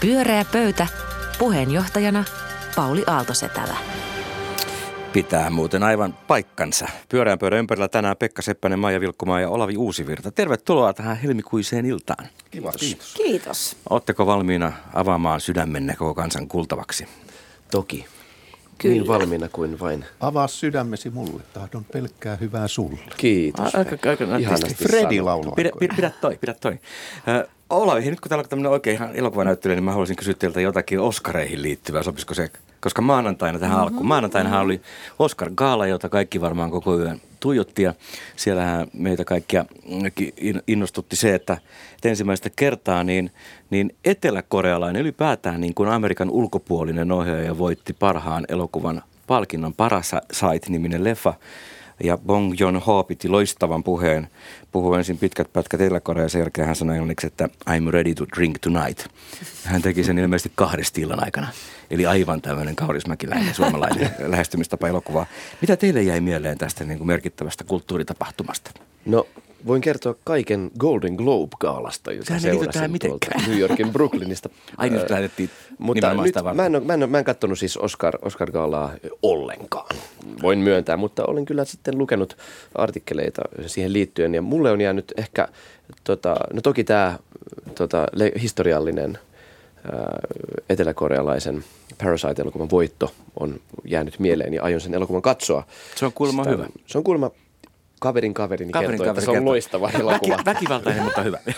Pyöreä pöytä. Puheenjohtajana Pauli Aaltosetälä. Pitää muuten aivan paikkansa. Pyöreän pöydän ympärillä tänään Pekka Seppänen, Maija Vilkkumaa ja Olavi Uusivirta. Tervetuloa tähän helmikuiseen iltaan. Kiva, kiitos. Kiitos. Oletteko valmiina avaamaan sydämenne koko kansan kuultavaksi? Toki. Kyllä. Niin valmiina kuin vain. Avaa sydämesi mulle, tahdon pelkkää hyvää sulle. Kiitos. Aika, aika Ihanasti Fredi laulaa. Pidä, pidä, pidä toi, pidä toi. Ö, Olavi, nyt kun täällä on tämmöinen oikein ihan elokuvanäyttely, niin mä haluaisin kysyä teiltä jotakin Oscareihin liittyvää. Sopisiko se? Koska maanantaina tähän mm-hmm. alkuun. Maanantainahan oli Oscar Gaala, jota kaikki varmaan koko yön tuijotti. Ja siellähän meitä kaikkia in- innostutti se, että, että ensimmäistä kertaa niin, niin eteläkorealainen ylipäätään niin kuin Amerikan ulkopuolinen ohjaaja voitti parhaan elokuvan palkinnon Parasite-niminen leffa. Ja Bong Joon-ho piti loistavan puheen. Puhui ensin pitkät pätkät Etelä-Korea ja sen jälkeen hän sanoi englanniksi, että I'm ready to drink tonight. Hän teki sen ilmeisesti kahdesti illan aikana. Eli aivan tämmöinen kaurismäkiläinen suomalainen lähestymistapa elokuvaa. Mitä teille jäi mieleen tästä niin kuin merkittävästä kulttuuritapahtumasta? No, voin kertoa kaiken Golden Globe-gaalasta, jota Sehän tähän seurasin mitenkään. New Yorkin Brooklynista. Ai nyt Ö, lähetettiin Mutta nimenomaan nyt mä en, ole, mä, en ole, mä en katsonut siis Oscar, Oscar Gaalaa ollenkaan, voin myöntää, mutta olen kyllä sitten lukenut artikkeleita siihen liittyen ja mulle on jäänyt ehkä, tota, no toki tämä tota, historiallinen ää, eteläkorealaisen Parasite-elokuvan voitto on jäänyt mieleen ja aion sen elokuvan katsoa. Se on kuulemma Sitä- hyvä. Se on kuulemma kaverin kaverini Kaverin kertoi, että kaveri se on loistava elokuva. Väki, väkivaltainen, mutta hyvä.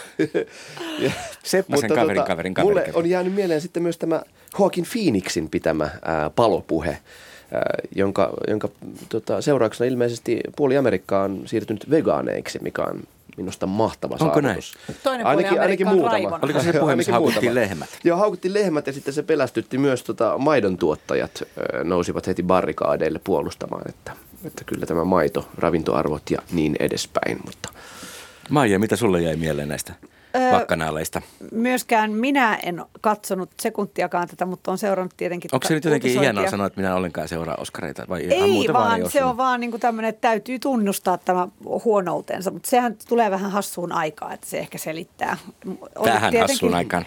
Ja- Seppäsen kaverin kaverin kaveri Mulle kertoo. on jäänyt mieleen sitten myös tämä Joaquin Phoenixin pitämä ää, palopuhe, jonka, jonka tota, seurauksena ilmeisesti puoli Amerikkaa on siirtynyt vegaaneiksi, mikä on minusta mahtava Onko saavutus. Toinen puoli on raivona. Oliko se puhe, missä Ainakin haukuttiin muutama. lehmät? Joo, haukuttiin lehmät ja sitten se pelästytti myös tota, maidon tuottajat nousivat heti barrikaadeille puolustamaan, että, että kyllä tämä maito, ravintoarvot ja niin edespäin, mutta Maija, mitä sulle jäi mieleen näistä Öö, vakkanaaleista? Myöskään minä en katsonut sekuntiakaan tätä, mutta on seurannut tietenkin Onko se nyt jotenkin uutisointia. hienoa sanoa, että minä en ollenkaan seuraa Oskareita? Vai ihan Ei, muuten vaan ei ole se on vaan niin tämmöinen, että täytyy tunnustaa tämä huonoutensa, mutta sehän tulee vähän hassuun aikaan, että se ehkä selittää. On Tähän tietenkin- hassuun aikaan.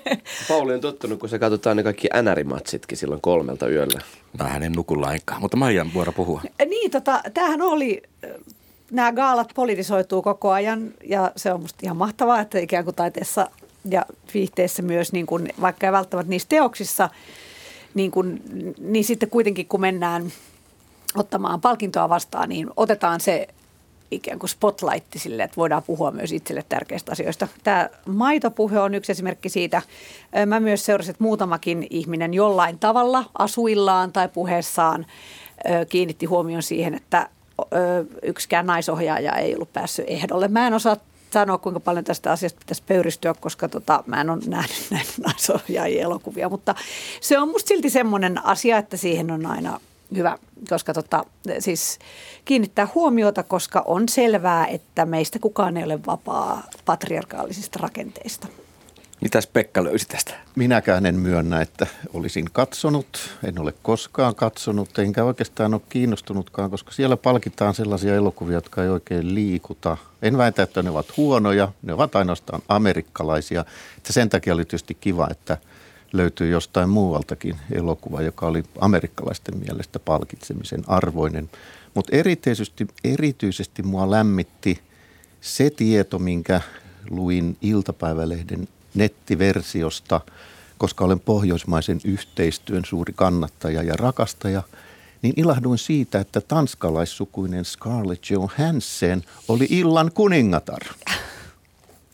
Pauli on tottunut, kun se katsotaan ne kaikki NR-matsitkin silloin kolmelta yöllä. Vähän en nuku lainkaan, mutta Maijan vuoro puhua. Niin, tota, tämähän oli, nämä gaalat politisoituu koko ajan ja se on musta ihan mahtavaa, että ikään kuin taiteessa ja viihteessä myös, niin kuin, vaikka ei välttämättä niissä teoksissa, niin, kuin, niin sitten kuitenkin kun mennään ottamaan palkintoa vastaan, niin otetaan se ikään kuin spotlight sille, että voidaan puhua myös itselle tärkeistä asioista. Tämä maitopuhe on yksi esimerkki siitä. Mä myös seurasin, että muutamakin ihminen jollain asuillaan tai puheessaan kiinnitti huomion siihen, että yksikään naisohjaaja ei ollut päässyt ehdolle. Mä en osaa sanoa, kuinka paljon tästä asiasta pitäisi pöyristyä, koska tota, mä en ole nähnyt näitä naisohjaajien elokuvia, mutta se on musta silti semmoinen asia, että siihen on aina hyvä, koska tota, siis kiinnittää huomiota, koska on selvää, että meistä kukaan ei ole vapaa patriarkaalisista rakenteista. Mitäs Pekka löysi tästä? Minäkään en myönnä, että olisin katsonut. En ole koskaan katsonut, enkä oikeastaan ole kiinnostunutkaan, koska siellä palkitaan sellaisia elokuvia, jotka ei oikein liikuta. En väitä, että ne ovat huonoja, ne ovat ainoastaan amerikkalaisia. Että sen takia oli tietysti kiva, että löytyy jostain muualtakin elokuva, joka oli amerikkalaisten mielestä palkitsemisen arvoinen. Mutta erityisesti, erityisesti mua lämmitti se tieto, minkä luin iltapäivälehden nettiversiosta, koska olen pohjoismaisen yhteistyön suuri kannattaja ja rakastaja, niin ilahduin siitä, että tanskalaissukuinen Scarlett Johansson oli illan kuningatar.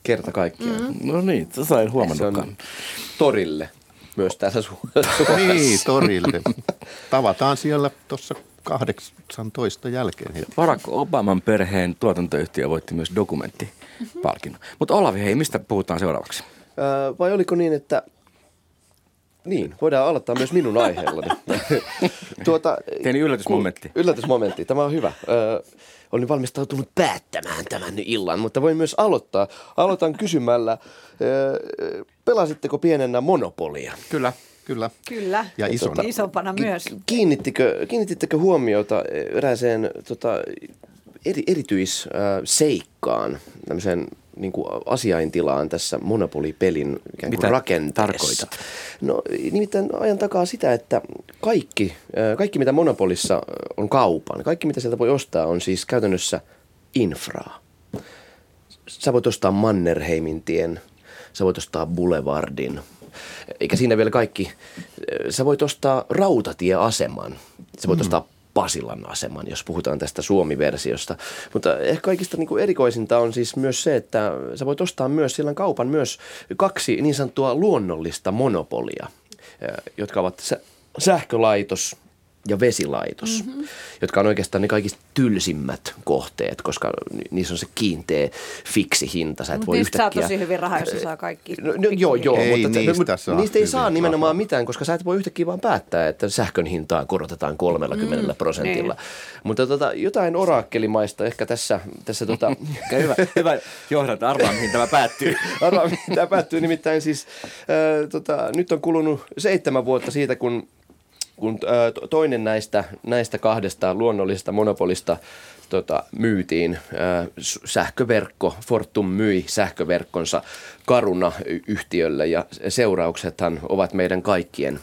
Kerta kaikkiaan. Mm. No niin, Se huomannutkaan. on torille myös tässä Suomessa. Niin, torille. Tavataan siellä tuossa 18 jälkeen heti. Barack Obaman perheen tuotantoyhtiö voitti myös dokumenttipalkinnon. Mutta Olavi, hei, mistä puhutaan seuraavaksi? Ää, Vai oliko niin, että... Niin, voidaan aloittaa myös minun aiheellani. tuota, Pieni yllätysmomentti. Yllätysmomentti, tämä on hyvä. Ö, olin valmistautunut päättämään tämän illan, mutta voin myös aloittaa. Aloitan kysymällä, ö, pelasitteko pienenä Monopolia? Kyllä. Kyllä. Kyllä. Ja isona. Isompana Ki- myös. Kiinnittikö, kiinnitittekö huomiota erääseen tota, eri, erityisseikkaan, tämmöiseen niin kuin asiaintilaan tässä monopolipelin ikään kuin Mitä rakenteessa. tarkoitat? No nimittäin ajan takaa sitä, että kaikki, kaikki mitä monopolissa on kaupan, kaikki mitä sieltä voi ostaa on siis käytännössä infraa. Sä voit ostaa Mannerheimin tien, sä voit ostaa Boulevardin, eikä siinä vielä kaikki. Sä voit ostaa rautatieaseman, sä voit mm. ostaa Pasilan aseman, jos puhutaan tästä Suomi-versiosta. Mutta ehkä kaikista niin kuin erikoisinta on siis myös se, että sä voit ostaa myös, siellä on kaupan myös kaksi niin sanottua luonnollista monopolia, jotka ovat sä- sähkölaitos ja vesilaitos, mm-hmm. jotka on oikeastaan ne kaikista tylsimmät kohteet, koska ni- niissä on se kiinteä fiksi hinta. Sä et voi Niistä saa yhtäkkiä... tosi hyvin rahaa, jos se saa kaikki. No, no, joo, joo, Ei mutta niistä mutta saa niistä ei saa nimenomaan rahaa. mitään, koska sä et voi yhtäkkiä vaan päättää, että sähkön hintaa korotetaan 30 mm, prosentilla. Mutta tota, jotain orakkelimaista ehkä tässä, tässä tota, hyvä, hyvä johdat. Arvaa, mihin tämä päättyy. Arvaa, mihin tämä päättyy. Nimittäin siis, äh, tota, nyt on kulunut seitsemän vuotta siitä, kun, kun to- toinen näistä, näistä kahdesta luonnollisesta monopolista tota, myytiin. Äh, sähköverkko, Fortum myi sähköverkkonsa Caruna-yhtiölle ja seurauksethan ovat meidän kaikkien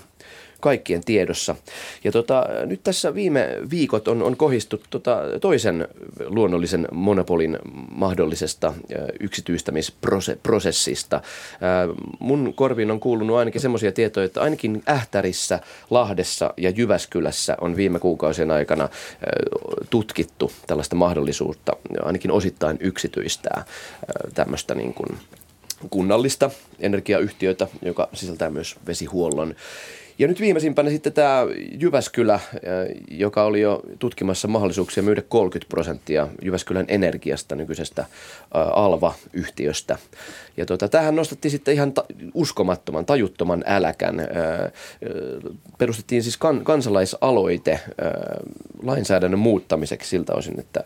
kaikkien tiedossa. Ja tota, nyt tässä viime viikot on, on kohistu tota, toisen luonnollisen monopolin mahdollisesta yksityistämisprosessista. Mun korviin on kuulunut ainakin semmoisia tietoja, että ainakin Ähtärissä, Lahdessa ja Jyväskylässä on viime kuukausien aikana tutkittu tällaista mahdollisuutta ainakin osittain yksityistää tämmöistä niin kuin kunnallista energiayhtiötä, joka sisältää myös vesihuollon. Ja nyt viimeisimpänä sitten tämä Jyväskylä, äh, joka oli jo tutkimassa mahdollisuuksia myydä 30 prosenttia Jyväskylän energiasta nykyisestä äh, Alva-yhtiöstä. Ja tota, tähän nostettiin sitten ihan ta- uskomattoman, tajuttoman äläkän. Äh, Perustettiin siis kan- kansalaisaloite lainsäädännön muuttamiseksi siltä osin, että,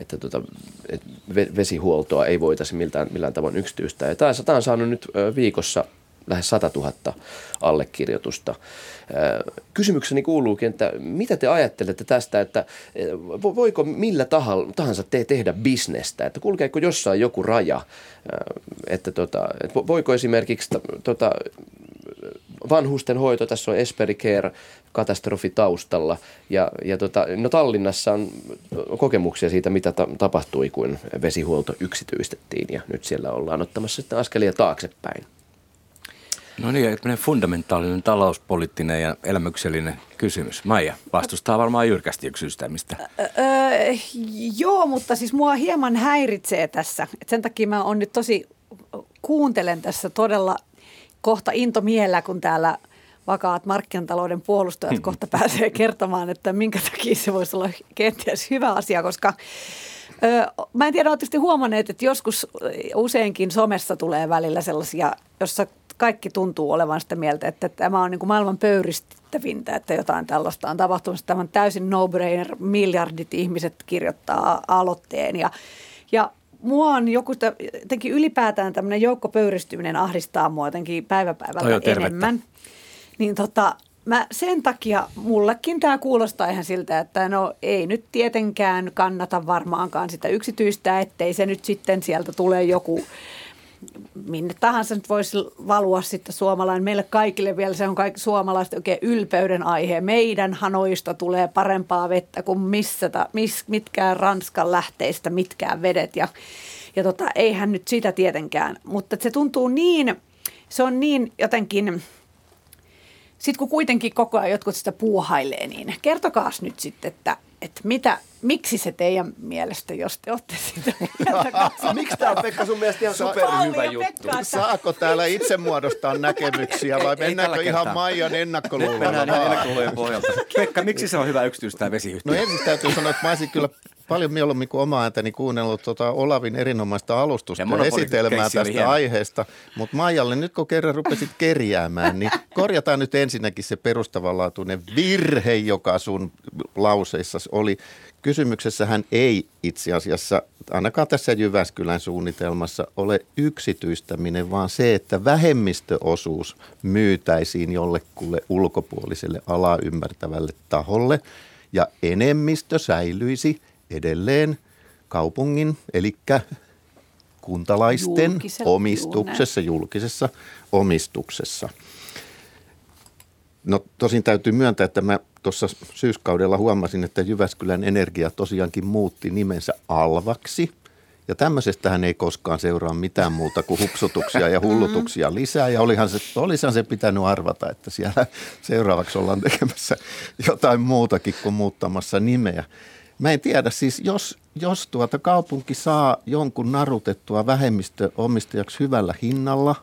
että tota, et ve- vesihuoltoa ei voitaisi miltään, millään tavoin yksityistää. Ja tämä, on saanut nyt viikossa lähes 100 000 allekirjoitusta. Kysymykseni kuuluukin, että mitä te ajattelette tästä, että voiko millä taha- tahansa te tehdä bisnestä, että kulkeeko jossain joku raja, että, tota, että vo- voiko esimerkiksi tota, vanhusten hoito, tässä on Esperi Care katastrofi taustalla. Ja, ja tota, no Tallinnassa on kokemuksia siitä, mitä ta- tapahtui, kun vesihuolto yksityistettiin ja nyt siellä ollaan ottamassa sitten askelia taaksepäin. No niin, tämmöinen fundamentaalinen talouspoliittinen ja elämyksellinen kysymys. Maija vastustaa varmaan jyrkästi yksityistämistä. Öö, joo, mutta siis mua hieman häiritsee tässä. Et sen takia mä on nyt tosi, kuuntelen tässä todella kohta intomiellä, kun täällä vakaat markkinatalouden puolustajat kohta pääsee kertomaan, että minkä takia se voisi olla kenties hyvä asia, koska mä en tiedä, oletteko huomanneet, että joskus useinkin somessa tulee välillä sellaisia, jossa kaikki tuntuu olevan sitä mieltä, että tämä on niin kuin maailman pöyristyttävintä, että jotain tällaista on tapahtunut. Tämä on täysin no-brainer, miljardit ihmiset kirjoittaa aloitteen ja, ja mua on joku, jotenkin ylipäätään tämmöinen joukkopöyristyminen ahdistaa mua jotenkin päivä päivältä enemmän. Niin tota, mä sen takia mullekin tämä kuulostaa ihan siltä, että no ei nyt tietenkään kannata varmaankaan sitä yksityistä, ettei se nyt sitten sieltä tule joku minne tahansa nyt voisi valua sitten suomalainen. Meille kaikille vielä se on kaikki suomalaiset oikein ylpeyden aihe. Meidän hanoista tulee parempaa vettä kuin missä, ta, mis, mitkään Ranskan lähteistä, mitkään vedet. Ja, ja tota, eihän nyt sitä tietenkään. Mutta se tuntuu niin, se on niin jotenkin, sitten kun kuitenkin koko ajan jotkut sitä puuhailee, niin kertokaas nyt sitten, että, että mitä, miksi se teidän mielestä, jos te olette sitä. Miksi tämä on Pekka sun mielestä ihan superhyvä juttu? Pekka, Saako täällä itse muodostaa näkemyksiä vai Ei- mennäänkö ihan. Maijan Nyt ennakkoluulolla mennään ihan vaan? ennakkoluulojen pohjalta. Pekka, miksi se on hyvä yksityistää vesiyhtiö? No ensin täytyy sanoa, että mä olisin kyllä paljon mieluummin kuin omaa ääntäni kuunnellut tuota Olavin erinomaista alustusta Ja esitelmää tästä hieno. aiheesta. Mutta Maijalle, nyt kun kerran rupesit kerjäämään, niin korjataan nyt ensinnäkin se perustavanlaatuinen virhe, joka sun lauseissa oli. Kysymyksessähän ei itse asiassa, ainakaan tässä Jyväskylän suunnitelmassa, ole yksityistäminen, vaan se, että vähemmistöosuus myytäisiin jollekulle ulkopuoliselle alaa ymmärtävälle taholle ja enemmistö säilyisi edelleen kaupungin, eli kuntalaisten Julkisella, omistuksessa, julkisessa omistuksessa. No tosin täytyy myöntää, että mä tuossa syyskaudella huomasin, että Jyväskylän Energia tosiaankin muutti nimensä Alvaksi. Ja tämmöisestähän ei koskaan seuraa mitään muuta kuin hupsutuksia ja hullutuksia lisää. Ja olihan se, olisahan se pitänyt arvata, että siellä seuraavaksi ollaan tekemässä jotain muutakin kuin muuttamassa nimeä. Mä en tiedä, siis jos, jos tuota kaupunki saa jonkun narutettua vähemmistöomistajaksi hyvällä hinnalla,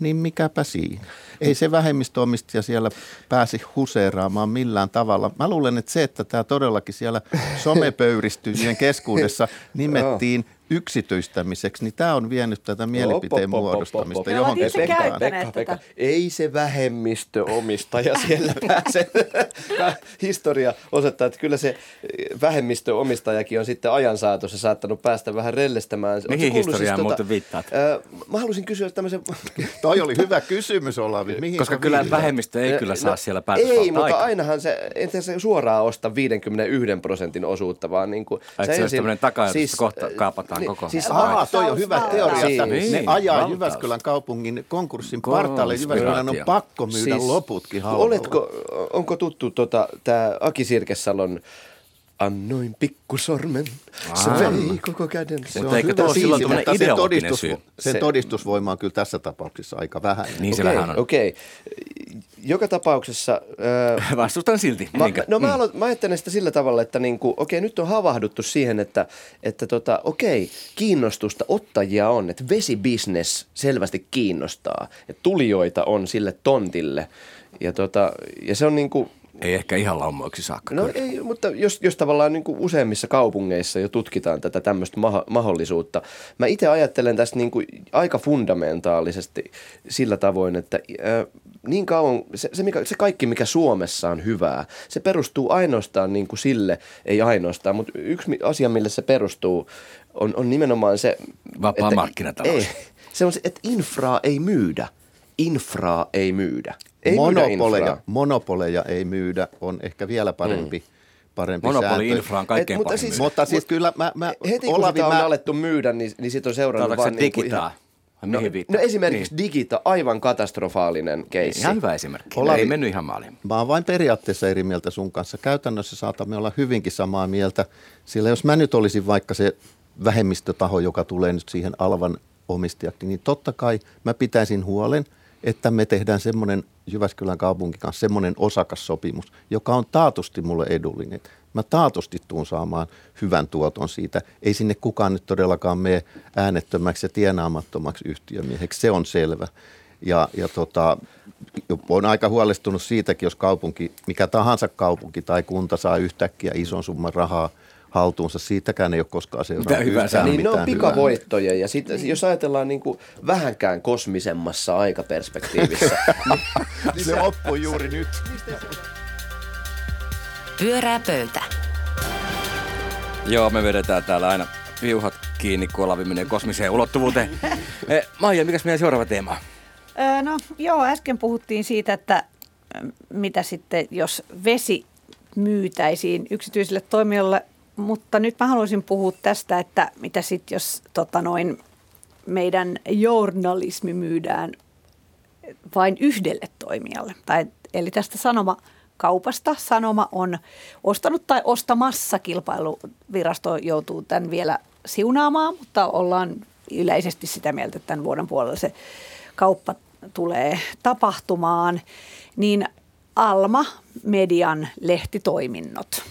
niin mikäpä siinä. Ei se vähemmistöomistaja siellä pääsi huseeraamaan millään tavalla. Mä luulen, että se, että tämä todellakin siellä somepöyristyjien keskuudessa nimettiin yksityistämiseksi, niin tämä on vienyt tätä mielipiteen op, muodostamista johonkin itse Pekka, Pekka, ei se vähemmistöomistaja siellä pääse. Historia osoittaa, että kyllä se vähemmistöomistajakin on sitten ajan saatossa saattanut päästä vähän rellestämään. Mihin kuullut historiaan muuten viittaat? Ää, mä haluaisin kysyä tämmöisen... Toi oli hyvä kysymys, Olavi. Mihin Koska kyllä viittaat? vähemmistö ei kyllä saa No, siellä Ei, päätösvaltaa mutta aikaan. ainahan se, entä se suoraan osta 51 prosentin osuutta, vaan niin kuin... Ai, että se olisi tämmöinen takajatus, että kohta kaapataan koko Siis, Aa, toi on hyvä teoria, että Niin, ne niin, ajaa valtaus. Jyväskylän kaupungin konkurssin partaalle. Jyväskylän on pakko myydä Siis, loputkin halvalla. Oletko, onko tuttu tota, tämä Aki Sirkesalon Annoin pikkusormen, se vei koko käden. Se Mutta on eikö hyvä silloin mutta sen, todistus, syy? sen Se- todistusvoima on kyllä tässä tapauksessa aika vähän. Niin se Okei, vähän on. Okei. Joka tapauksessa... Äh, Vastustan silti. Mä, no mä, aloit, mä ajattelen sitä sillä tavalla, että niinku, okei, nyt on havahduttu siihen, että, että tota, okei, kiinnostusta ottajia on, että vesibisnes selvästi kiinnostaa ja tulijoita on sille tontille. Ja, tota, ja se on niinku, Ei ehkä ihan laumoiksi saakka. No kyllä. ei, mutta jos, jos tavallaan niin kuin useimmissa kaupungeissa jo tutkitaan tätä tämmöistä maha- mahdollisuutta. Mä itse ajattelen tästä niin kuin aika fundamentaalisesti sillä tavoin, että äh, niin kauan, se, se, mikä, se kaikki mikä Suomessa on hyvää, se perustuu ainoastaan niin kuin sille, ei ainoastaan, mutta yksi asia, mille se perustuu, on, on nimenomaan se... Vapaa että- markkinatalous. Ei, se on se, että infraa ei myydä. Infraa ei myydä. Ei monopoleja, monopoleja ei myydä, on ehkä vielä parempi, parempi Monopoli sääntö. infra on kaikkein Et, mutta siis- myydä. Mutta siis kyllä mä, mä Heti kun Olavi, sitä on mä, alettu myydä, niin, niin siitä on seurannut vaan niin kuin digitaa? ihan... No, no esimerkiksi niin. digita, aivan katastrofaalinen keissi. Ihan hyvä esimerkki. Olavi- Ei mennyt ihan maaliin. Mä oon vain periaatteessa eri mieltä sun kanssa. Käytännössä saatamme olla hyvinkin samaa mieltä, sillä jos mä nyt olisin vaikka se vähemmistötaho, joka tulee nyt siihen Alvan omistajaksi, niin totta kai mä pitäisin huolen, että me tehdään semmoinen Jyväskylän kaupungin kanssa semmoinen osakassopimus, joka on taatusti mulle edullinen. Mä taatusti tuun saamaan hyvän tuoton siitä. Ei sinne kukaan nyt todellakaan mene äänettömäksi ja tienaamattomaksi yhtiömieheksi, se on selvä. Ja, ja tota, on aika huolestunut siitäkin, jos kaupunki, mikä tahansa kaupunki tai kunta saa yhtäkkiä ison summan rahaa haltuunsa. Siitäkään ei ole koskaan Mitä seurannut hyvää yhtään se Niin ne on mitään hyvää. pikavoittoja ja sit, jos ajatellaan niin kuin vähänkään kosmisemmassa aikaperspektiivissä, niin Se loppuu juuri nyt. Pyörää pöytä. Joo, me vedetään täällä aina piuhat kiinni, kun Olavi menee kosmiseen ulottuvuuteen. Eh, Maija, mikäs meidän seuraava teema on? Öö, no joo, äsken puhuttiin siitä, että mitä sitten, jos vesi myytäisiin yksityisille toimijoille, mutta nyt mä haluaisin puhua tästä, että mitä sitten, jos tota noin, meidän journalismi myydään vain yhdelle toimijalle. Tai, eli tästä sanomakaupasta Sanoma on ostanut tai ostamassa, kilpailuvirasto joutuu tämän vielä siunaamaan, mutta ollaan yleisesti sitä mieltä, että tämän vuoden puolella se kauppa tulee tapahtumaan, niin Alma Median lehtitoiminnot.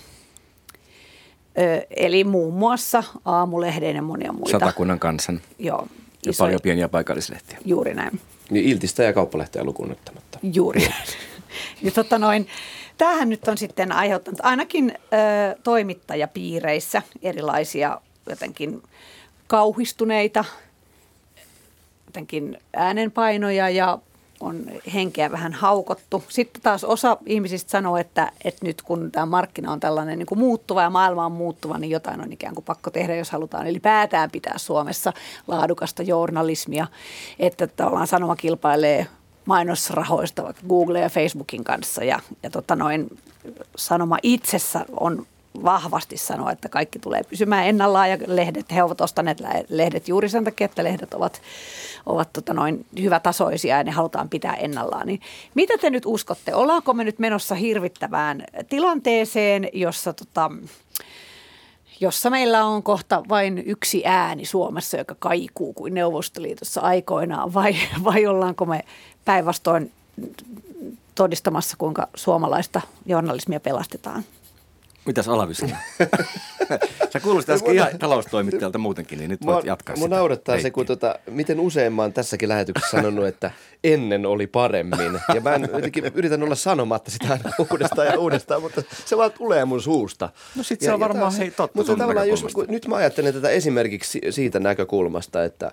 Eli muun muassa Aamulehden ja monia muita. Satakunnan kansan Joo, ja isoja- paljon pieniä paikallislehtiä. Juuri näin. niin Iltistä ja kauppalehteä lukuun ottamatta. Juuri. ja tota noin, tämähän nyt on sitten aiheuttanut ainakin ö, toimittajapiireissä erilaisia jotenkin kauhistuneita jotenkin äänenpainoja ja on henkeä vähän haukottu. Sitten taas osa ihmisistä sanoo, että, että nyt kun tämä markkina on tällainen niin kuin muuttuva ja maailma on muuttuva, niin jotain on ikään kuin pakko tehdä, jos halutaan. Eli päätään pitää Suomessa laadukasta journalismia, että tavallaan sanoma kilpailee mainosrahoista vaikka Google ja Facebookin kanssa ja, ja tota noin, sanoma itsessä on vahvasti sanoa, että kaikki tulee pysymään ennallaan ja lehdet, he ovat ostaneet lehdet juuri sen takia, että lehdet ovat, ovat tota noin hyvätasoisia ja ne halutaan pitää ennallaan. Niin mitä te nyt uskotte? Ollaanko me nyt menossa hirvittävään tilanteeseen, jossa tota, jossa meillä on kohta vain yksi ääni Suomessa, joka kaikuu kuin Neuvostoliitossa aikoinaan, vai, vai ollaanko me päinvastoin todistamassa, kuinka suomalaista journalismia pelastetaan? Mitäs Alavi Sä kuulostit äsken ihan taloustoimittajalta muutenkin, niin nyt voit jatkaa Mua naurattaa reittiä. se, kun tota, miten usein mä oon tässäkin lähetyksessä sanonut, että ennen oli paremmin. Ja mä en, jotenkin yritän olla sanomatta sitä aina uudestaan ja uudestaan, mutta se vaan tulee mun suusta. No sit se on varmaan hei totta Mutta tavallaan jos, kun, nyt mä ajattelen tätä esimerkiksi siitä näkökulmasta, että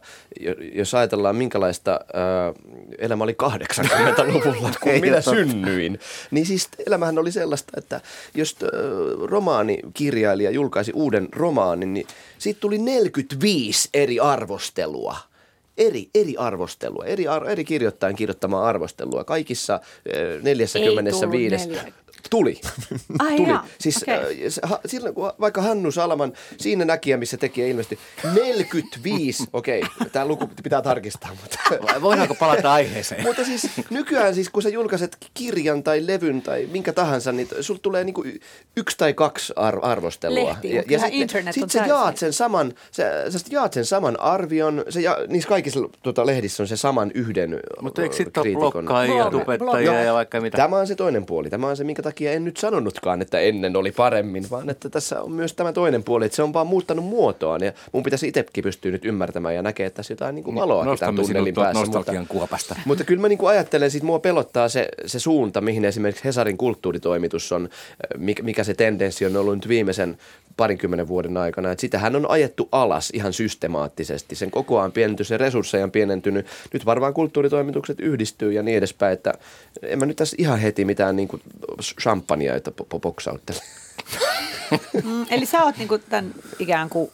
jos ajatellaan minkälaista äh, elämä oli 80-luvulla, kun minä synnyin, niin siis elämähän oli sellaista, että jos äh, romaanikirjailija julkaisi uuden romaanin, niin siitä tuli 45 eri arvostelua – eri, eri arvostelua, eri, ar, eri kirjoittajan kirjoittamaa arvostelua. Kaikissa 45. Tuli. Ai Tuli. Jaa, siis okay. äh, silloin, kun vaikka Hannu Salman siinä näkijä, missä tekijä ilmeisesti 45, okei, okay, tämä luku pitää tarkistaa. Mutta, Voidaanko palata aiheeseen? mutta siis nykyään siis, kun sä julkaiset kirjan tai levyn tai minkä tahansa, niin sulla tulee niinku yksi tai kaksi ar- arvostelua. Lehti, ja, ja sitten internet sit sä jaat sen saman, sä, sä jaat sen saman arvion, se ja, niissä kaikissa tuota, lehdissä on se saman yhden Mutta eikö sitten ole blokkaajia, tubettajia ja vaikka mitä? Tämä on se toinen puoli. Tämä on se, minkä takia en nyt sanonutkaan, että ennen oli paremmin, vaan että tässä on myös tämä toinen puoli, että se on vaan muuttanut muotoaan ja mun pitäisi itsekin pystyä nyt ymmärtämään ja näkee tässä jotain niin kuin valoa tämän tunnelin päässä. Mutta, kuopasta. mutta kyllä mä niin kuin ajattelen, että mua pelottaa se, se suunta, mihin esimerkiksi Hesarin kulttuuritoimitus on, mikä se tendenssi on ollut nyt viimeisen parinkymmenen vuoden aikana. Että sitähän on ajettu alas ihan systemaattisesti. Sen koko ajan pienentynyt, sen resursseja on pienentynyt. Nyt varmaan kulttuuritoimitukset yhdistyy ja niin edespäin, että en mä nyt tässä ihan heti mitään niin kuin champagnea, että poksauttele. Mm, eli sä oot niinku tämän ikään kuin...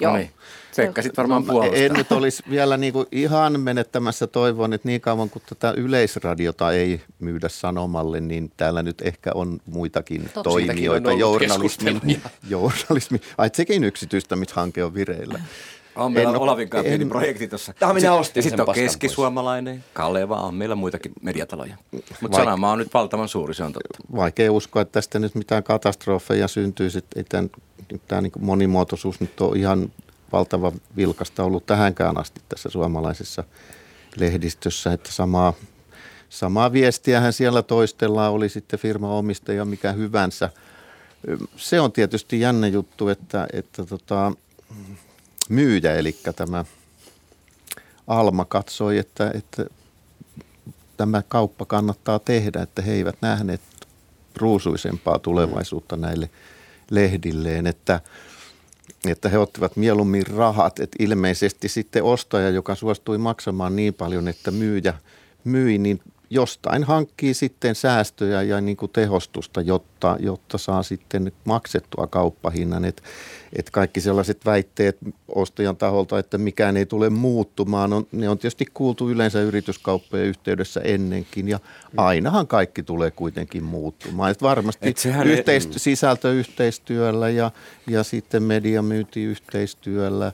Joo. No niin. Sekka sitten varmaan no, puolustaa. En nyt olisi vielä niinku ihan menettämässä toivon, että niin kauan kuin tätä yleisradiota ei myydä sanomalle, niin täällä nyt ehkä on muitakin Totta. toimijoita. Journalismi, journalismi, ai sekin yksityistämishanke on vireillä. On meillä en, Olavin kanssa pieni projekti tuossa. Tämä minä ostin Sitten on keskisuomalainen, Kaleva, on meillä muitakin mediataloja. Mutta sanama on nyt valtavan suuri, se on totta. Vaikea uskoa, että tästä nyt mitään katastrofeja tämän, tämä niin monimuotoisuus nyt on ihan valtava vilkasta ollut tähänkään asti tässä suomalaisessa lehdistössä, että samaa, samaa viestiähän siellä toistellaan, oli sitten firma omistaja mikä hyvänsä. Se on tietysti jännä juttu, että, että tota, myyjä, eli tämä Alma katsoi, että, että tämä kauppa kannattaa tehdä, että he eivät nähneet ruusuisempaa tulevaisuutta näille lehdilleen, että, että he ottivat mieluummin rahat, että ilmeisesti sitten ostaja, joka suostui maksamaan niin paljon, että myyjä myi, niin jostain hankkii sitten säästöjä ja niin kuin tehostusta, jotta, jotta saa sitten maksettua kauppahinnan. Et, et kaikki sellaiset väitteet ostajan taholta, että mikään ei tule muuttumaan, on, ne on tietysti kuultu yleensä yrityskauppojen yhteydessä ennenkin ja ainahan kaikki tulee kuitenkin muuttumaan. Et varmasti Et yhteist- ei... sisältöyhteistyöllä ja, ja sitten mediamyyntiyhteistyöllä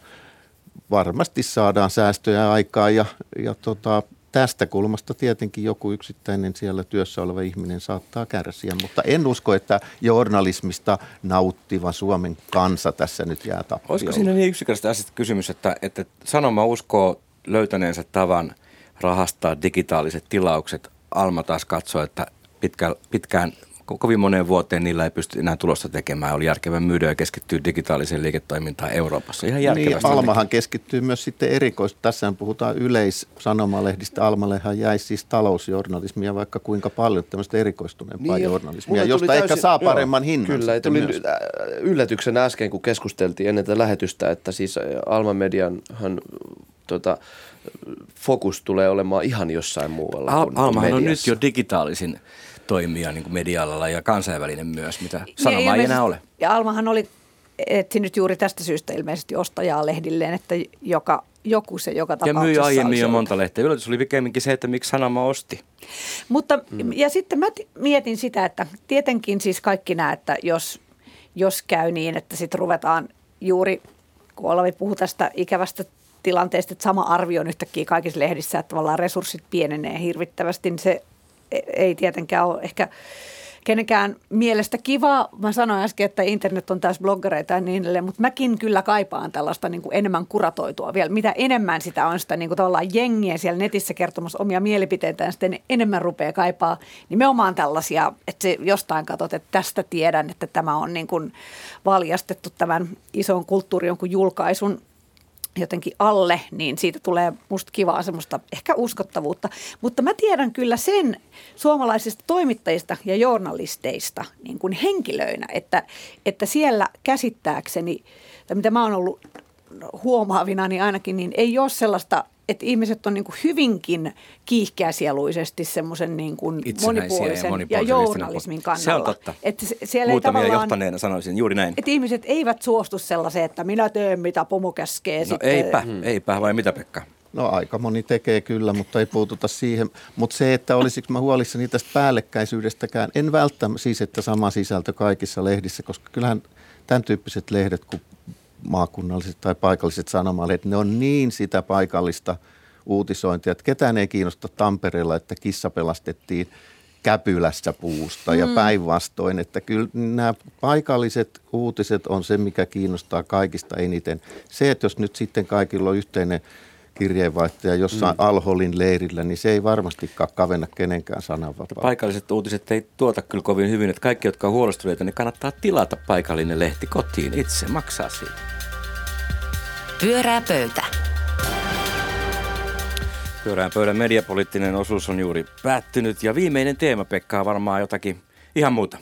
varmasti saadaan säästöjä aikaa ja, ja tota, tästä kulmasta tietenkin joku yksittäinen siellä työssä oleva ihminen saattaa kärsiä, mutta en usko, että journalismista nauttiva Suomen kansa tässä nyt jää tappioon. Olisiko siinä niin yksinkertaisesti kysymys, että, että sanoma uskoo löytäneensä tavan rahastaa digitaaliset tilaukset. Alma taas katsoo, että pitkään, pitkään kovin moneen vuoteen niillä ei pysty enää tulosta tekemään. Oli järkevää myydä ja keskittyä digitaaliseen liiketoimintaan Euroopassa. Ihan niin, Almahan keskittyy myös sitten erikoista. Tässä puhutaan yleissanomalehistä. Almallehan jäi siis talousjournalismia vaikka kuinka paljon tämmöistä erikoistuneempaa niin, journalismia, josta täysin, ehkä saa paremman joo, hinnan. Kyllä, tuli myös. yllätyksenä äsken, kun keskusteltiin ennen tätä lähetystä, että siis Alman medianhan tota, fokus tulee olemaan ihan jossain muualla Al- Almahan on nyt jo digitaalisin toimia niin medialalla ja kansainvälinen myös, mitä sanoma ei enää ole. Ja Almahan oli etsinyt juuri tästä syystä ilmeisesti ostajaa lehdilleen, että joka, joku se joka tapauksessa Ja myi aiemmin jo monta lehteä. Yllätys oli pikemminkin se, että miksi sanoma osti. Mutta, mm. ja sitten mä mietin sitä, että tietenkin siis kaikki nämä, että jos jos käy niin, että sitten ruvetaan juuri, kun Olavi puhui tästä ikävästä tilanteesta, että sama arvio on yhtäkkiä kaikissa lehdissä, että tavallaan resurssit pienenee hirvittävästi, niin se ei tietenkään ole ehkä kenenkään mielestä kiva. Mä sanoin äsken, että internet on täys bloggereita ja niin edelleen, mutta mäkin kyllä kaipaan tällaista niin kuin enemmän kuratoitua vielä. Mitä enemmän sitä on sitä niin kuin tavallaan jengiä siellä netissä kertomassa omia mielipiteitään, sitten enemmän rupeaa kaipaa nimenomaan tällaisia, että se jostain katsot, että tästä tiedän, että tämä on niin kuin valjastettu tämän ison kulttuuri jonkun julkaisun jotenkin alle, niin siitä tulee musta kivaa semmoista ehkä uskottavuutta. Mutta mä tiedän kyllä sen suomalaisista toimittajista ja journalisteista niin kuin henkilöinä, että, että siellä käsittääkseni, tai mitä mä oon ollut huomaavina, niin ainakin niin ei ole sellaista että ihmiset on niin kuin hyvinkin kiihkeäsieluisesti semmoisen niin kuin monipuolisen ja, ja journalismin kannalla. Se on totta. Että siellä Muutamia ei johtaneena sanoisin juuri näin. Että ihmiset eivät suostu sellaiseen, että minä teen mitä pomo käskee. No sitten. eipä, hmm. eipä, vai mitä Pekka? No aika moni tekee kyllä, mutta ei puututa siihen. Mutta se, että olisiko mä huolissani tästä päällekkäisyydestäkään, en välttämättä siis, että sama sisältö kaikissa lehdissä, koska kyllähän tämän tyyppiset lehdet kuin maakunnalliset tai paikalliset sanomalehdet, ne on niin sitä paikallista uutisointia, että ketään ei kiinnosta Tampereella, että kissa pelastettiin käpylässä puusta ja mm. päinvastoin, että kyllä nämä paikalliset uutiset on se, mikä kiinnostaa kaikista eniten. Se, että jos nyt sitten kaikilla on yhteinen kirjeenvaihtaja jossain mm. Alholin leirillä, niin se ei varmastikaan kavenna kenenkään sananvapautta. Paikalliset uutiset ei tuota kyllä kovin hyvin, että kaikki, jotka on huolestuneita, niin kannattaa tilata paikallinen lehti kotiin itse, maksaa siitä. Pyörää pöytä. Pyörään pöydän mediapoliittinen osuus on juuri päättynyt ja viimeinen teema, Pekka, on varmaan jotakin ihan muuta.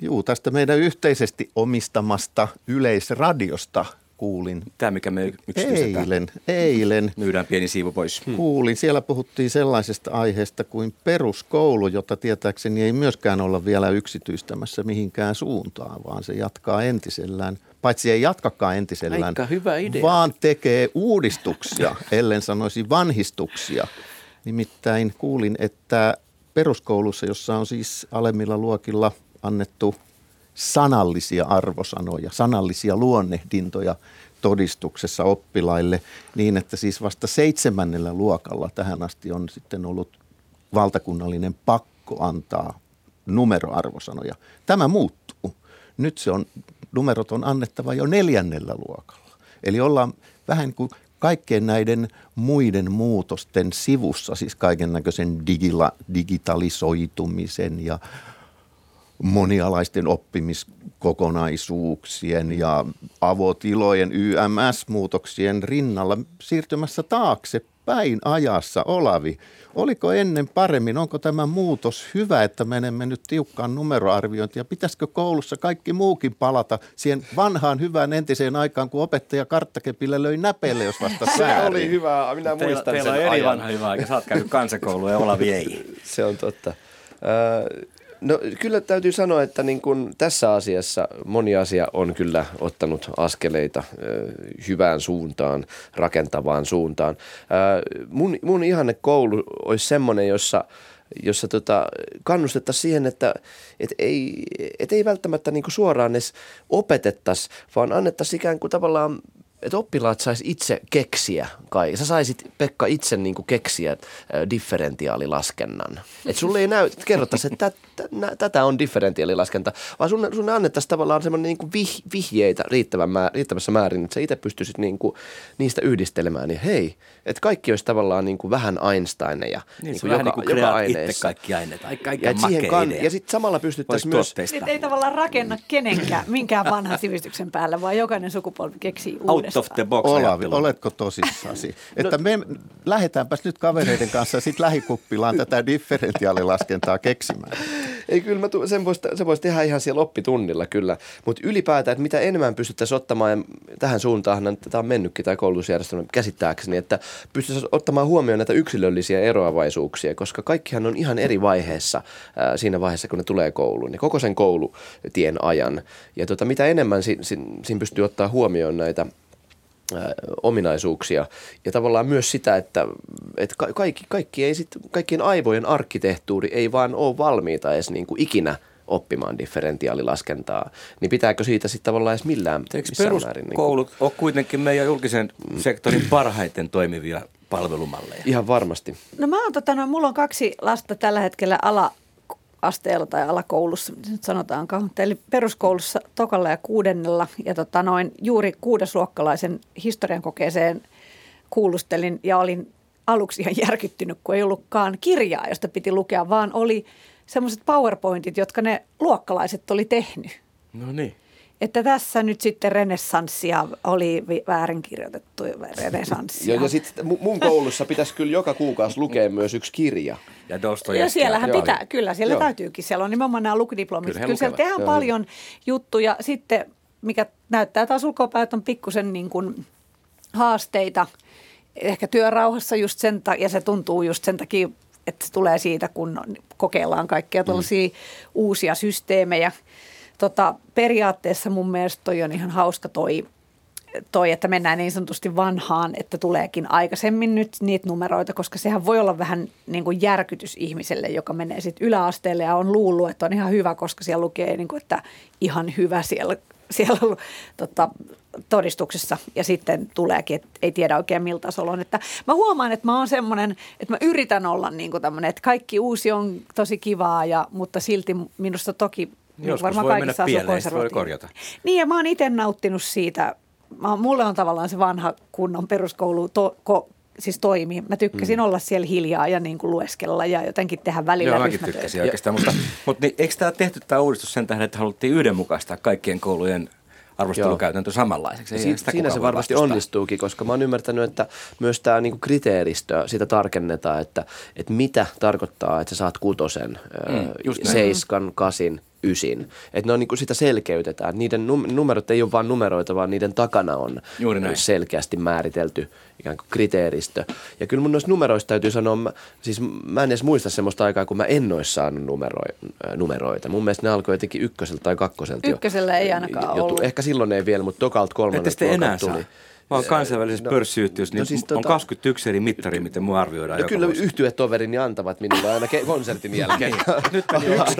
Juu, tästä meidän yhteisesti omistamasta yleisradiosta kuulin. Tämä, mikä me Eilen, eilen. Myydään pieni siivu pois. Hmm. Kuulin. Siellä puhuttiin sellaisesta aiheesta kuin peruskoulu, jota tietääkseni ei myöskään olla vielä yksityistämässä mihinkään suuntaan, vaan se jatkaa entisellään. Paitsi ei jatkakaan entisellään, Aika hyvä idea. vaan tekee uudistuksia, ellen sanoisi vanhistuksia. Nimittäin kuulin, että peruskoulussa, jossa on siis alemmilla luokilla annettu sanallisia arvosanoja, sanallisia luonnehdintoja todistuksessa oppilaille niin, että siis vasta seitsemännellä luokalla tähän asti on sitten ollut valtakunnallinen pakko antaa numeroarvosanoja. Tämä muuttuu. Nyt se on, numerot on annettava jo neljännellä luokalla. Eli ollaan vähän kuin kaikkien näiden muiden muutosten sivussa, siis kaiken näköisen digitalisoitumisen ja monialaisten oppimiskokonaisuuksien ja avotilojen YMS-muutoksien rinnalla siirtymässä taakse päin ajassa, Olavi. Oliko ennen paremmin? Onko tämä muutos hyvä, että menemme nyt tiukkaan numeroarviointiin? Ja pitäisikö koulussa kaikki muukin palata siihen vanhaan hyvään entiseen aikaan, kun opettaja karttakepillä löi näpeille, jos vasta Se oli hyvä, minä Teillä, muistan teillä on sen eri ajan. vanha hyvä aika. Sä oot käynyt kansakoulua ja Olavi ei. Se on totta. No kyllä täytyy sanoa, että niin kuin tässä asiassa moni asia on kyllä ottanut askeleita ö, hyvään suuntaan, rakentavaan suuntaan. Ö, mun, mun ihanne koulu olisi semmoinen, jossa jossa tota, kannustettaisiin siihen, että et ei, et ei välttämättä niinku suoraan edes opetettaisi, vaan annettaisiin ikään kuin tavallaan että oppilaat sais itse keksiä kai. Sä saisit, Pekka, itse niin kuin keksiä äh, differentiaalilaskennan. Että sulle ei näy, että kerrottaisiin, että tä, tä, tätä on differentiaalilaskenta, vaan sun, sun annettaisiin tavallaan semmoinen niin kuin vih, vihjeitä riittävän määr, riittävässä määrin, että sä itse pystyisit niin kuin niistä yhdistelemään. Niin hei, että kaikki olisi tavallaan niin kuin vähän Einsteineja. Niin, niin vähän niin kuin kreaat itse kaikki aineet. Aika, aika ja, et siihen makea kan, idea. ja sitten samalla pystyttäisiin myös... tuotteistaa. Sitten ei tavallaan rakenna kenenkään, minkään vanhan sivistyksen päälle, vaan jokainen sukupolvi keksii Out of the box Olavi, oletko tosissasi? Että me lähdetäänpäs nyt kavereiden kanssa sitten lähikuppilaan tätä differentiaalilaskentaa keksimään. Ei kyllä, mä tu- sen voisi se vois tehdä ihan siellä oppitunnilla kyllä. Mutta ylipäätään, että mitä enemmän pystyttäisiin ottamaan, ja tähän suuntaan tämä on mennytkin tämä koulutusjärjestelmä käsittääkseni, että pystyttäisiin ottamaan huomioon näitä yksilöllisiä eroavaisuuksia, koska kaikkihan on ihan eri vaiheessa ää, siinä vaiheessa, kun ne tulee kouluun, ja koko sen koulutien ajan. Ja tota, mitä enemmän si- si- siinä pystyy ottaa huomioon näitä ominaisuuksia ja tavallaan myös sitä, että, että ka- kaikki, kaikki ei sit, kaikkien aivojen arkkitehtuuri ei vaan ole valmiita edes niin kuin ikinä oppimaan differentiaalilaskentaa, niin pitääkö siitä sitten tavallaan edes millään Eikö määrin? Niin kuin, peruskoulut ole kuitenkin meidän julkisen sektorin parhaiten toimivia palvelumalleja? ihan varmasti. No mä oon tota, no, mulla on kaksi lasta tällä hetkellä ala-asteella tai alakoulussa, nyt sanotaankaan. Eli peruskoulussa tokalla ja kuudennella ja tota, noin juuri kuudesluokkalaisen historian kokeeseen kuulustelin ja olin aluksi ihan järkyttynyt, kun ei ollutkaan kirjaa, josta piti lukea, vaan oli semmoiset powerpointit, jotka ne luokkalaiset oli tehnyt. No niin. Että tässä nyt sitten renessanssia oli väärinkirjoitettu renessanssia. Ja, ja sitten mun koulussa pitäisi kyllä joka kuukausi lukea myös yksi kirja. Ja Ja siellähän Joo. pitää, kyllä siellä Joo. täytyykin. Siellä on nimenomaan nämä lukudiplomit. Kyllä Kyllä, siellä tehdään Joo. paljon juttuja. Sitten, mikä näyttää taas ulkopäin, on pikkusen niin kuin haasteita. Ehkä työrauhassa just sen takia, ja se tuntuu just sen takia, että se tulee siitä, kun kokeillaan kaikkia tällaisia uusia systeemejä. Tota, periaatteessa mun mielestä toi on ihan hauska toi toi, että mennään niin sanotusti vanhaan, että tuleekin aikaisemmin nyt niitä numeroita, koska sehän voi olla vähän niin kuin järkytys ihmiselle, joka menee sitten yläasteelle ja on luullut, että on ihan hyvä, koska siellä lukee, niin kuin, että ihan hyvä siellä, siellä tota, todistuksessa ja sitten tuleekin, että ei tiedä oikein miltä tasolla on. Että mä huomaan, että mä oon semmoinen, että mä yritän olla niin kuin tämmöinen, että kaikki uusi on tosi kivaa, ja, mutta silti minusta toki niin Joskus varmaan voi kaikissa mennä pieleen, voi korjata. Niin ja mä oon itse nauttinut siitä. Mä, mulle on tavallaan se vanha kunnon peruskoulu to, ko, siis toimii. Mä tykkäsin mm. olla siellä hiljaa ja niin kuin lueskella ja jotenkin tehdä välillä Joo, mäkin tykkäsin oikeastaan, mutta, mutta niin, eikö tämä tehty tämä uudistus sen tähden, että haluttiin yhdenmukaistaa kaikkien koulujen arvostelukäytäntö samanlaiseksi? Ei Si- siinä se varmasti vastustaa. onnistuukin, koska mä oon ymmärtänyt, että myös tämä niinku kriteeristö, sitä tarkennetaan, että, että mitä tarkoittaa, että sä saat kutosen, Mm, näin. seiskan, kasin, ysin. Että ne on niinku sitä selkeytetään. Niiden num- numerot ei ole vain numeroita, vaan niiden takana on Juuri näin. selkeästi määritelty ikään kuin kriteeristö. Ja kyllä mun noista numeroista täytyy sanoa, mä, siis mä en edes muista semmoista aikaa, kun mä en olisi saanut numero- äh, numeroita. Mun mielestä ne alkoi jotenkin ykköseltä tai kakkoselta. jo- Ykkösellä ei ainakaan jo- ollut. Ehkä silloin ei vielä, mutta tokalta Ette kolmannelta sitten enää luokalta saa. Mä oon kansainvälisessä No, pörssiyhtiössä, niin no siis on tota- 21 eri mittaria, miten mua arvioidaan No kyllä vuosi. yhtyetoverini antavat minulle aina ke- konsertin jälkeen. Nyt meni yksi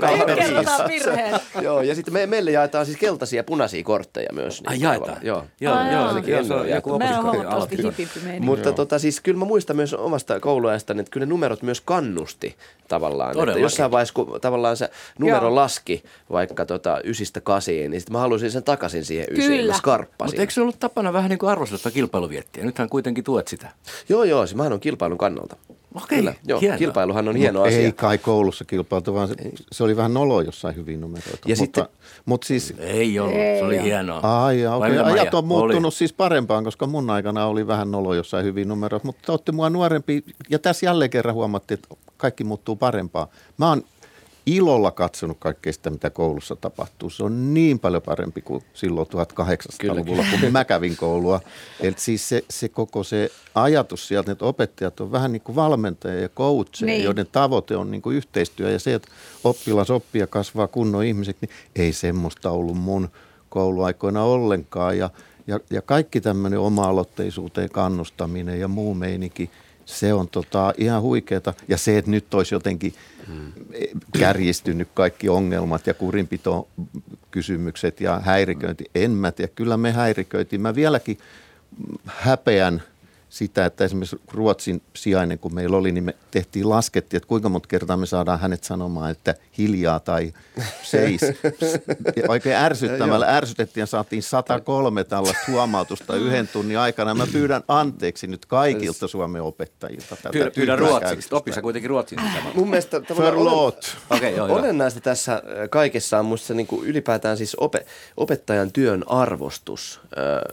virheet. Joo, ja sitten me, meille jaetaan siis keltaisia ja punaisia kortteja myös. Ai niin jaetaan? tavallaan. Joo. Joo, Ai joo, joo, se on joku huomattavasti hipimpi. Mutta tota, siis kyllä mä muistan myös omasta kouluajastani, että kyllä ne numerot myös kannusti tavallaan. Että jossain vaiheessa, kun tavallaan se numero laski vaikka tota ysistä kasiin, niin sitten mä halusin sen takaisin siihen ysiin. Kyllä. Mä skarppasin. Mutta eikö se ollut tapana vähän niin kuin arvostella kilpailuviettiä? Nythän kuitenkin tuet sitä. Joo, joo, se mähän on kilpailun kannalta. Okei, Kyllä, joo, hienoa. kilpailuhan on hieno Mut asia. Ei kai koulussa kilpailtu, vaan se, se oli vähän nolo jossain hyviä numeroita. Ja mutta, sitten- mutta siis Ei ollut, Ei se oli ole. hienoa. Ai, ja, okei. mitä, Maija? Ajat on muuttunut Oli. siis parempaan, koska mun aikana oli vähän nolo jossain hyvin numeroita, mutta te olette mua nuorempi. Ja tässä jälleen kerran huomattiin, että kaikki muuttuu parempaan. Mä oon ilolla katsonut kaikkea sitä, mitä koulussa tapahtuu. Se on niin paljon parempi kuin silloin 1800-luvulla, kun mä kävin koulua. Eli siis se, se koko se ajatus sieltä, että opettajat on vähän niin kuin valmentajia ja coacheja, Niin. joiden tavoite on niin kuin yhteistyö ja se, että oppilas oppii ja kasvaa kunnon ihmiseksi, niin ei semmoista ollut mun kouluaikoina ollenkaan. Ja, ja, ja kaikki tämmöinen oma-aloitteisuuteen kannustaminen ja muu meininki, se on tota ihan huikeeta. Ja se, että nyt olisi jotenkin hmm. kärjistynyt kaikki ongelmat ja kurinpito kysymykset ja häiriköinti, en mä tiedä. Kyllä me häiriköitiin. Mä vieläkin häpeän sitä, että esimerkiksi Ruotsin sijainen, kun meillä oli, niin me tehtiin, laskettiin, että kuinka monta kertaa me saadaan hänet sanomaan, että hiljaa tai seis. Ja oikein ärsyttämällä ärsytettiin ja saatiin 103 tällaista huomautusta yhden tunnin aikana. Mä pyydän anteeksi nyt kaikilta Suomen opettajilta tätä Pyydä, pyydä tyhmää ruotsiksi. Opissa kuitenkin ruotsin. Mun mielestä Förlåt. Okei, joo, hyvä. Olennaista tässä äh, kaikessa on musta se niin kuin ylipäätään siis ope, opettajan työn arvostus,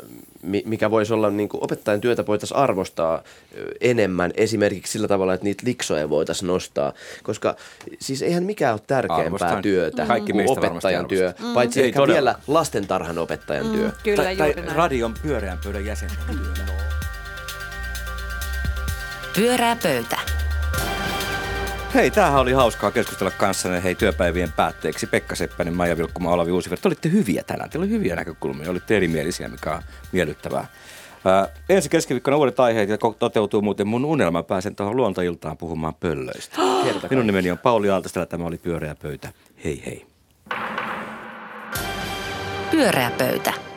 mi- mikä voisi olla niin kuin opettajan työtä voitaisiin arvostaa enemmän esimerkiksi sillä tavalla, että niitä liksoja voitaisiin nostaa, koska siis eihän mikään ole tärkeämpää Arvostan. työtä Kaikki kuin meistä varmasti opettajan työ, arvostaa. paitsi Ei ehkä todella. vielä lastentarhan opettajan työ. Kyllä, tai, tai radion pyöreän pöydän jäsenten työ. Pyörää pöytä. Hei, tämähän oli hauskaa keskustella kanssanne hei työpäivien päätteeksi. Pekka Seppänen, niin Maija Vilkkuma, Olavi Uusivert. Olitte hyviä tänään, teillä oli hyviä näkökulmia, olitte erimielisiä, mikä on miellyttävää. Ää, ensi keskiviikkona uudet aiheet ja toteutuu muuten mun unelma. Pääsen tuohon luontoiltaan puhumaan pöllöistä. Minun nimeni on Pauli Aaltastella, tämä oli Pyöreä pöytä. Hei hei. Pyöreä pöytä.